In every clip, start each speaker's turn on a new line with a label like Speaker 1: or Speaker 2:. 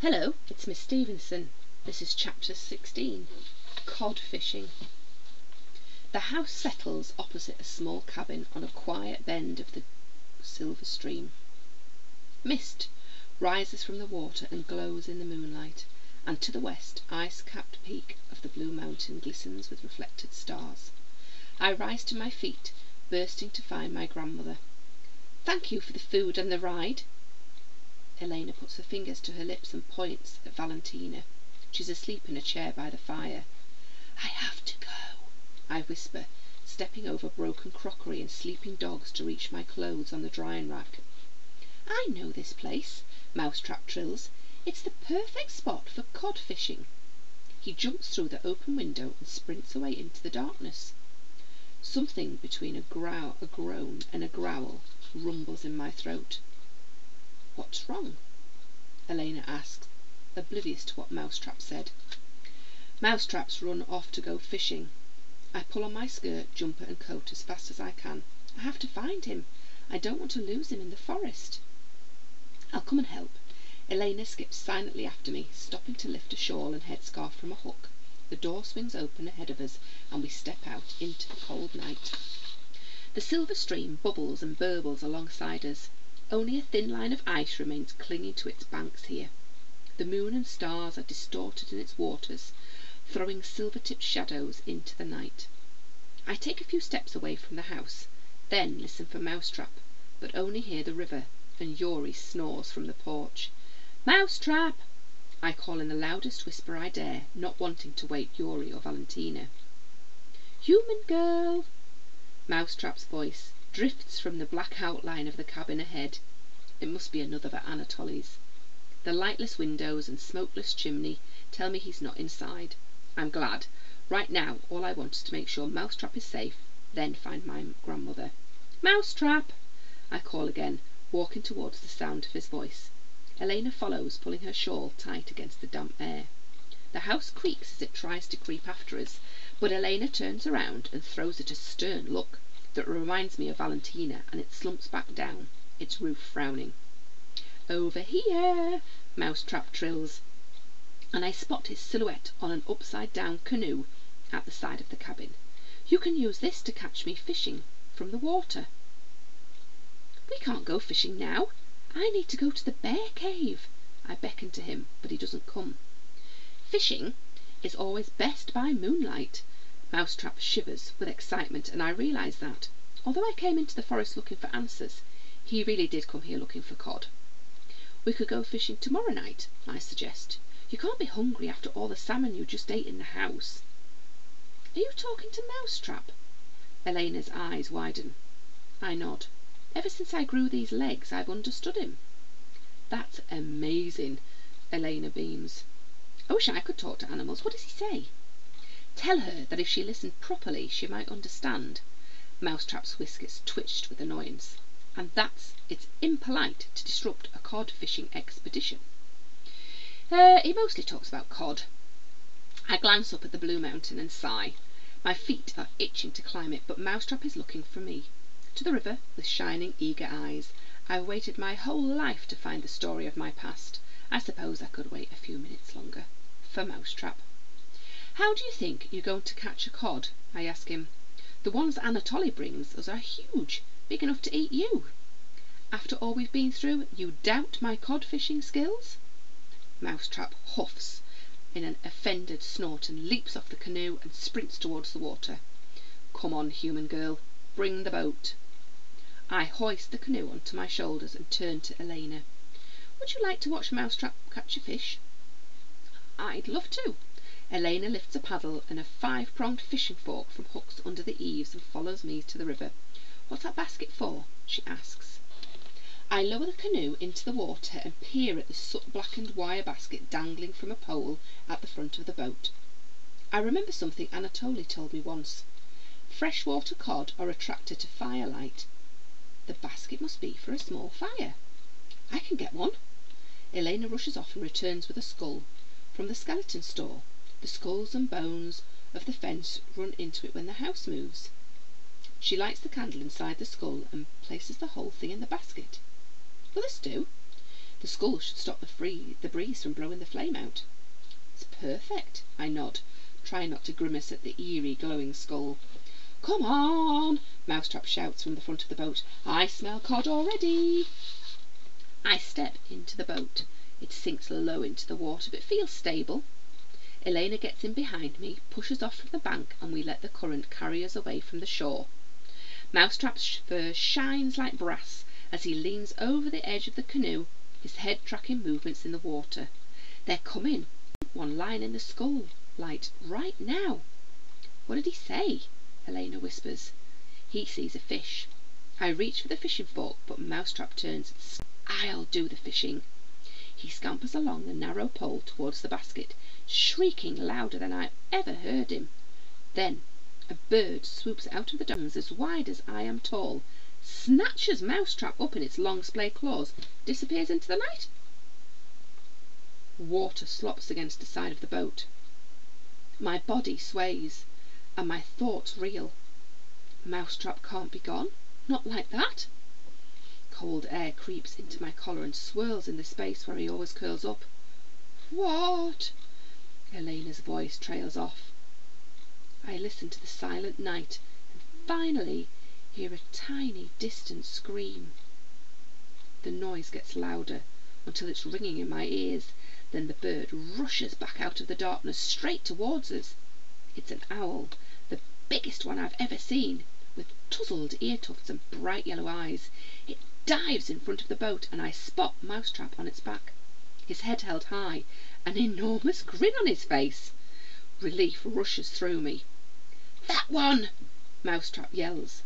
Speaker 1: Hello, it's Miss Stevenson. This is chapter 16 Cod Fishing. The house settles opposite a small cabin on a quiet bend of the silver stream. Mist rises from the water and glows in the moonlight, and to the west ice-capped peak of the blue mountain glistens with reflected stars. I rise to my feet, bursting to find my grandmother. Thank you for the food and the ride. Elena puts her fingers to her lips and points at Valentina. She's asleep in a chair by the fire. I have to go, I whisper, stepping over broken crockery and sleeping dogs to reach my clothes on the drying rack. I know this place, Mousetrap trills. It's the perfect spot for cod fishing. He jumps through the open window and sprints away into the darkness. Something between a growl, a groan, and a growl rumbles in my throat. What's wrong? Elena asks, oblivious to what Mousetrap said. Mousetrap's run off to go fishing. I pull on my skirt, jumper, and coat as fast as I can. I have to find him. I don't want to lose him in the forest. I'll come and help. Elena skips silently after me, stopping to lift a shawl and headscarf from a hook. The door swings open ahead of us, and we step out into the cold night. The silver stream bubbles and burbles alongside us. Only a thin line of ice remains clinging to its banks here. The moon and stars are distorted in its waters, throwing silver-tipped shadows into the night. I take a few steps away from the house, then listen for Mousetrap, but only hear the river, and Yori snores from the porch. Mousetrap! I call in the loudest whisper I dare, not wanting to wake Yori or Valentina. Human girl! Mousetrap's voice drifts from the black outline of the cabin ahead. It must be another at Anatoly's. The lightless windows and smokeless chimney tell me he's not inside. I'm glad. Right now, all I want is to make sure Mousetrap is safe, then find my grandmother. Mousetrap! I call again, walking towards the sound of his voice. Elena follows, pulling her shawl tight against the damp air. The house creaks as it tries to creep after us, but Elena turns around and throws it a stern look that reminds me of Valentina, and it slumps back down, its roof frowning. Over here, Mousetrap trills, and I spot his silhouette on an upside-down canoe at the side of the cabin. You can use this to catch me fishing from the water. We can't go fishing now. I need to go to the bear cave. I beckon to him, but he doesn't come. Fishing is always best by moonlight. Mousetrap shivers with excitement, and I realise that, although I came into the forest looking for answers, he really did come here looking for cod. We could go fishing tomorrow night, I suggest. You can't be hungry after all the salmon you just ate in the house. Are you talking to Mousetrap? Elena's eyes widen. I nod. Ever since I grew these legs, I've understood him. That's amazing, Elena beams. I wish I could talk to animals. What does he say? Tell her that if she listened properly she might understand. Mousetrap's whiskers twitched with annoyance. And that's it's impolite to disrupt a cod fishing expedition. He mostly talks about cod. I glance up at the blue mountain and sigh. My feet are itching to climb it, but Mousetrap is looking for me. To the river, with shining, eager eyes. I've waited my whole life to find the story of my past. I suppose I could wait a few minutes longer. For Mousetrap. How do you think you're going to catch a cod? I ask him. The ones Anatoly brings us are huge, big enough to eat you. After all we've been through, you doubt my cod fishing skills? Mousetrap huffs in an offended snort and leaps off the canoe and sprints towards the water. Come on, human girl, bring the boat. I hoist the canoe onto my shoulders and turn to Elena. Would you like to watch Mousetrap catch a fish? I'd love to. Elena lifts a paddle and a five-pronged fishing fork from hooks under the eaves and follows me to the river. What's that basket for? she asks. I lower the canoe into the water and peer at the soot-blackened wire basket dangling from a pole at the front of the boat. I remember something Anatoly told me once. Freshwater cod are attracted to firelight. The basket must be for a small fire. I can get one. Elena rushes off and returns with a skull from the skeleton store. The skulls and bones of the fence run into it when the house moves. She lights the candle inside the skull and places the whole thing in the basket. Will this do? The skull should stop the, free, the breeze from blowing the flame out. It's perfect, I nod, trying not to grimace at the eerie, glowing skull. Come on, Mousetrap shouts from the front of the boat. I smell cod already. I step into the boat. It sinks low into the water, but feels stable. Elena gets in behind me, pushes off from the bank, and we let the current carry us away from the shore. Mousetrap's fur shines like brass as he leans over the edge of the canoe, his head tracking movements in the water. They're coming. One line in the skull light right now. What did he say? Elena whispers. He sees a fish. I reach for the fishing fork, but Mousetrap turns. I'll do the fishing. He scampers along the narrow pole towards the basket, shrieking louder than I ever heard him. Then a bird swoops out of the dungs as wide as I am tall, snatches Mousetrap up in its long splay claws, disappears into the night. Water slops against the side of the boat. My body sways, and my thoughts reel. Mousetrap can't be gone. Not like that. Cold air creeps into my collar and swirls in the space where he always curls up. What? Elena's voice trails off. I listen to the silent night and finally hear a tiny distant scream. The noise gets louder until it's ringing in my ears. Then the bird rushes back out of the darkness straight towards us. It's an owl, the biggest one I've ever seen, with tousled ear tufts and bright yellow eyes. It dives in front of the boat, and I spot Mousetrap on its back, his head held high, an enormous grin on his face. Relief rushes through me. That one! Mousetrap yells.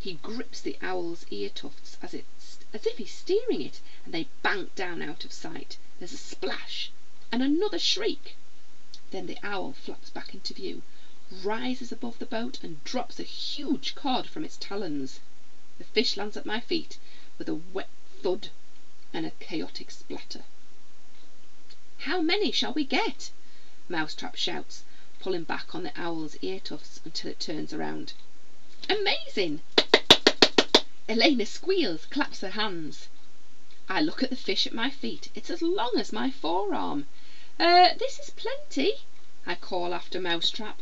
Speaker 1: He grips the owl's ear tufts as, if he's steering it, and they bank down out of sight. There's a splash, and another shriek. Then the owl flaps back into view, rises above the boat, and drops a huge cod from its talons. The fish lands at my feet with a wet thud and a chaotic splatter. How many shall we get? Mousetrap shouts, pulling back on the owl's ear tufts until it turns around. Amazing! Elena squeals, claps her hands. I look at the fish at my feet. It's as long as my forearm. Uh, this is plenty, I call after Mousetrap.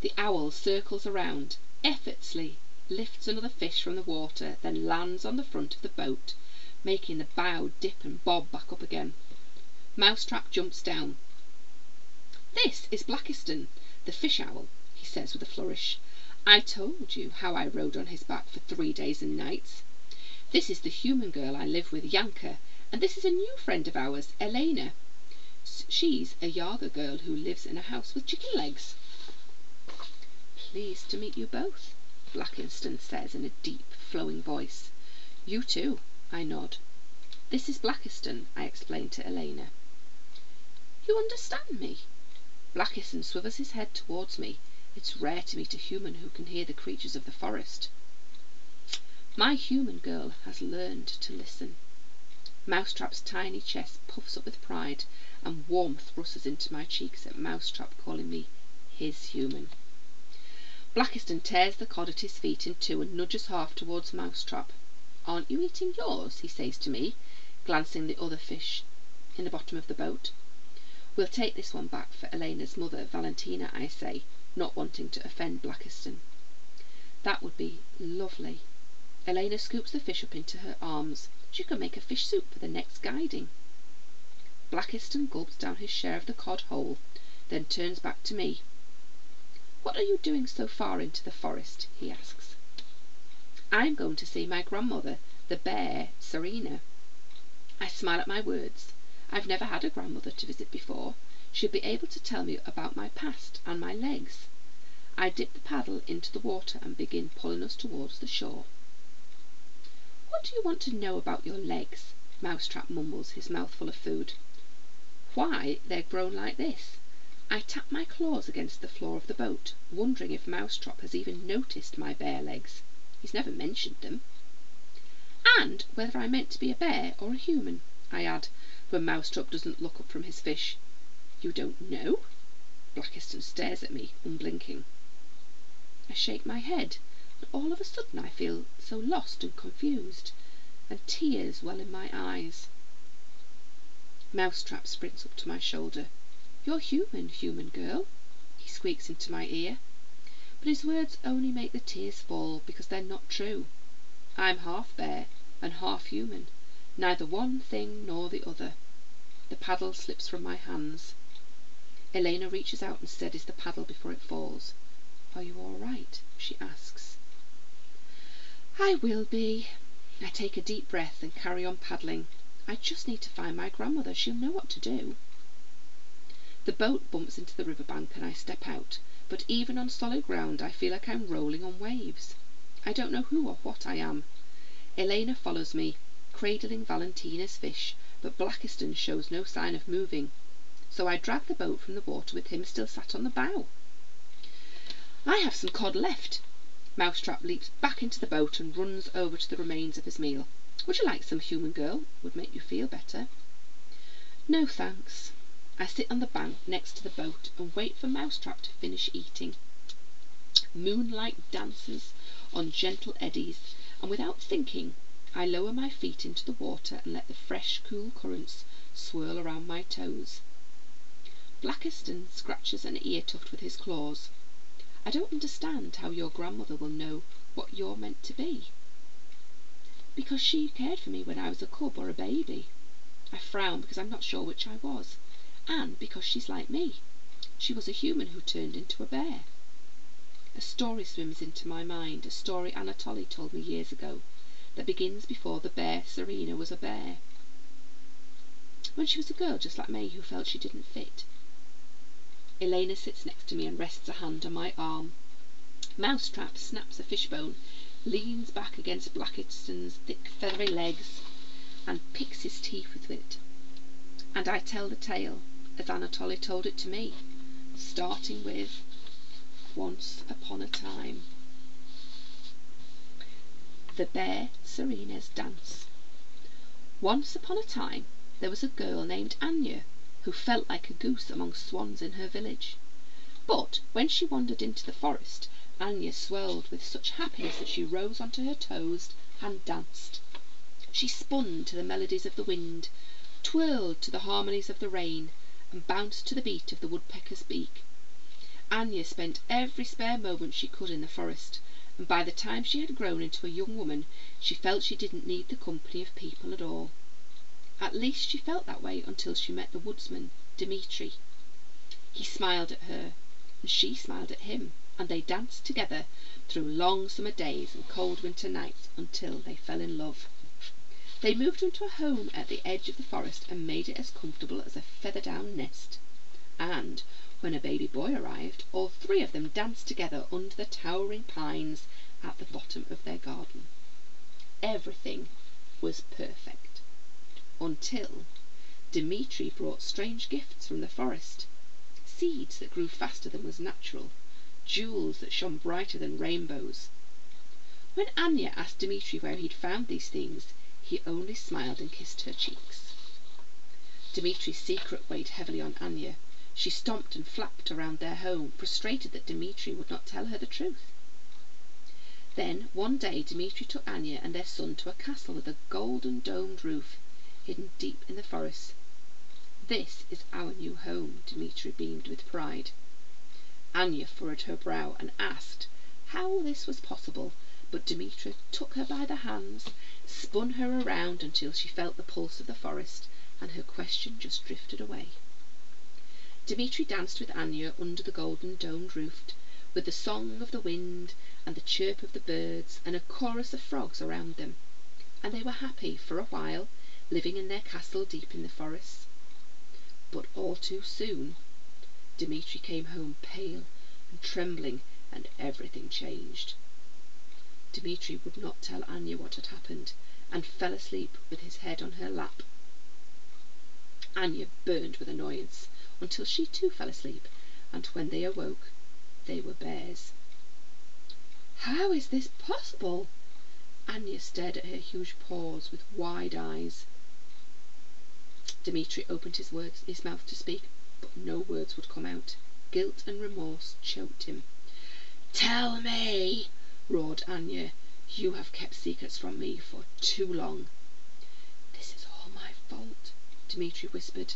Speaker 1: The owl circles around, effortlessly lifts another fish from the water, then lands on the front of the boat, making the bow dip and bob back up again. Mousetrap jumps down. This is Blakiston, the fish owl, he says with a flourish. I told you how I rode on his back for three days and nights. This is the human girl I live with, Yanka, and this is a new friend of ours, Elena. She's a Yaga girl who lives in a house with chicken legs. Pleased to meet you both, Blakiston says in a deep, flowing voice. You too, I nod. This is Blakiston, I explain to Elena. You understand me? Blakiston swivels his head towards me. It's rare to meet a human who can hear the creatures of the forest. My human girl has learned to listen. Mousetrap's tiny chest puffs up with pride, and warmth rushes into my cheeks at Mousetrap calling me his human. Blakiston tears the cod at his feet in two and nudges half towards Mousetrap. Aren't you eating yours? he says to me, glancing the other fish in the bottom of the boat. We'll take this one back for Elena's mother, Valentina, I say, not wanting to offend Blakiston. That would be lovely. Elena scoops the fish up into her arms. She could make a fish soup for the next guiding. Blakiston gulps down his share of the cod whole, then turns back to me. What are you doing so far into the forest? he asks. I'm going to see my grandmother, the bear, Serena. I smile at my words. I've never had a grandmother to visit before. She'll be able to tell me about my past and my legs. I dip the paddle into the water and begin pulling us towards the shore. What do you want to know about your legs? Mousetrap mumbles, his mouth full of food. Why, they're grown like this. I tap my claws against the floor of the boat, wondering if Mousetrap has even noticed my bare legs. He's never mentioned them. And whether I meant to be a bear or a human, I add, when Mousetrap doesn't look up from his fish. You don't know? Blakiston stares at me, unblinking. I shake my head, and all of a sudden I feel so lost and confused, and tears well in my eyes. Mousetrap sprints up to my shoulder. You're human, human girl, he squeaks into my ear. But his words only make the tears fall because they're not true. I'm half bear and half human, neither one thing nor the other. The paddle slips from my hands. Elena reaches out and steadies the paddle before it falls. Are you all right? she asks. I will be. I take a deep breath and carry on paddling. I just need to find my grandmother. She'll know what to do. The boat bumps into the river bank and I step out, but even on solid ground I feel like I'm rolling on waves. I don't know who or what I am. Elena follows me, cradling Valentina's fish, but Blakiston shows no sign of moving, so I drag the boat from the water with him still sat on the bow. I have some cod left. Mousetrap leaps back into the boat and runs over to the remains of his meal. Would you like some, human girl? Would make you feel better. No, thanks. I sit on the bank next to the boat and wait for Mousetrap to finish eating. Moonlight dances on gentle eddies, and without thinking, I lower my feet into the water and let the fresh, cool currents swirl around my toes. Blakiston scratches an ear tuft with his claws. I don't understand how your grandmother will know what you're meant to be. Because she cared for me when I was a cub or a baby. I frown because I'm not sure which I was, and because she's like me. She was a human who turned into a bear. A story swims into my mind, a story Anatoly told me years ago, that begins before the bear Serena was a bear. When she was a girl just like me who felt she didn't fit. Elena sits next to me and rests a hand on my arm. Mousetrap snaps a fishbone, leans back against Blakiston's thick feathery legs, and picks his teeth with it. And I tell the tale, as Anatoly told it to me, starting with Once upon a time. The Bear Serena's Dance Once upon a time there was a girl named Anya who felt like a goose among swans in her village. But when she wandered into the forest, Anya swelled with such happiness that she rose onto her toes and danced. She spun to the melodies of the wind, twirled to the harmonies of the rain, and bounced to the beat of the woodpecker's beak. Anya spent every spare moment she could in the forest, and by the time she had grown into a young woman she felt she didn't need the company of people at all. At least she felt that way until she met the woodsman, Dmitri. He smiled at her, and she smiled at him, and they danced together through long summer days and cold winter nights until they fell in love. They moved into a home at the edge of the forest and made it as comfortable as a feather-down nest. And when a baby boy arrived, all three of them danced together under the towering pines at the bottom of their garden. Everything was perfect until Dmitri brought strange gifts from the forest seeds that grew faster than was natural, jewels that shone brighter than rainbows. When Anya asked Dmitri where he'd found these things, he only smiled and kissed her cheeks. Dmitri's secret weighed heavily on Anya. She stomped and flapped around their home, frustrated that Dmitri would not tell her the truth. Then one day Dmitri took Anya and their son to a castle with a golden domed roof hidden deep in the forest. This is our new home, Dmitri beamed with pride. Anya furrowed her brow and asked how this was possible, but Dmitri took her by the hands, spun her around until she felt the pulse of the forest, and her question just drifted away. Dmitri danced with Anya under the golden domed roof, with the song of the wind and the chirp of the birds and a chorus of frogs around them, and they were happy for a while living in their castle deep in the forest. But all too soon Dmitri came home pale and trembling, and everything changed. Dmitri would not tell Anya what had happened, and fell asleep with his head on her lap. Anya burned with annoyance until she too fell asleep, and when they awoke they were bears. How is this possible? Anya stared at her huge paws with wide eyes. Dmitri opened his, words, his mouth to speak, but no words would come out. Guilt and remorse choked him. Tell me, roared Anya. You have kept secrets from me for too long. This is all my fault, Dmitri whispered.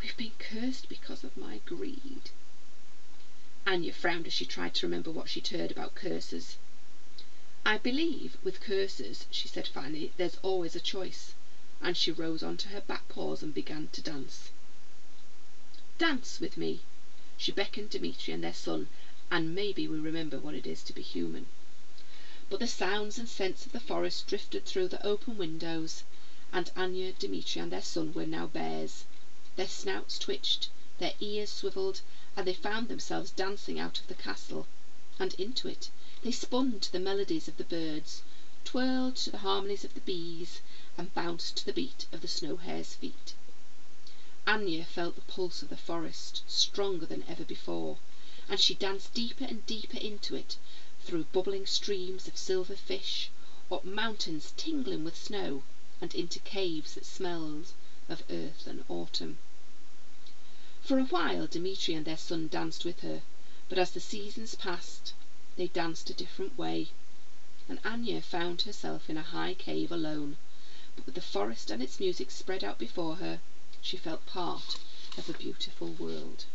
Speaker 1: We've been cursed because of my greed. Anya frowned as she tried to remember what she'd heard about curses. I believe with curses, she said finally, there's always a choice, and she rose onto her back paws and began to dance. Dance with me. She beckoned Dmitri and their son, and maybe we remember what it is to be human. But the sounds and scents of the forest drifted through the open windows, and Anya, Dmitri, and their son were now bears. Their snouts twitched, their ears swivelled, and they found themselves dancing out of the castle, and into it. They spun to the melodies of the birds, twirled to the harmonies of the bees, and bounced to the beat of the snow hare's feet. Anya felt the pulse of the forest, stronger than ever before, and she danced deeper and deeper into it, through bubbling streams of silver fish, up mountains tingling with snow, and into caves that smelled of earth and autumn. For a while Dmitri and their son danced with her, but as the seasons passed they danced a different way, and Anya found herself in a high cave alone, but with the forest and its music spread out before her, she felt part of a beautiful world.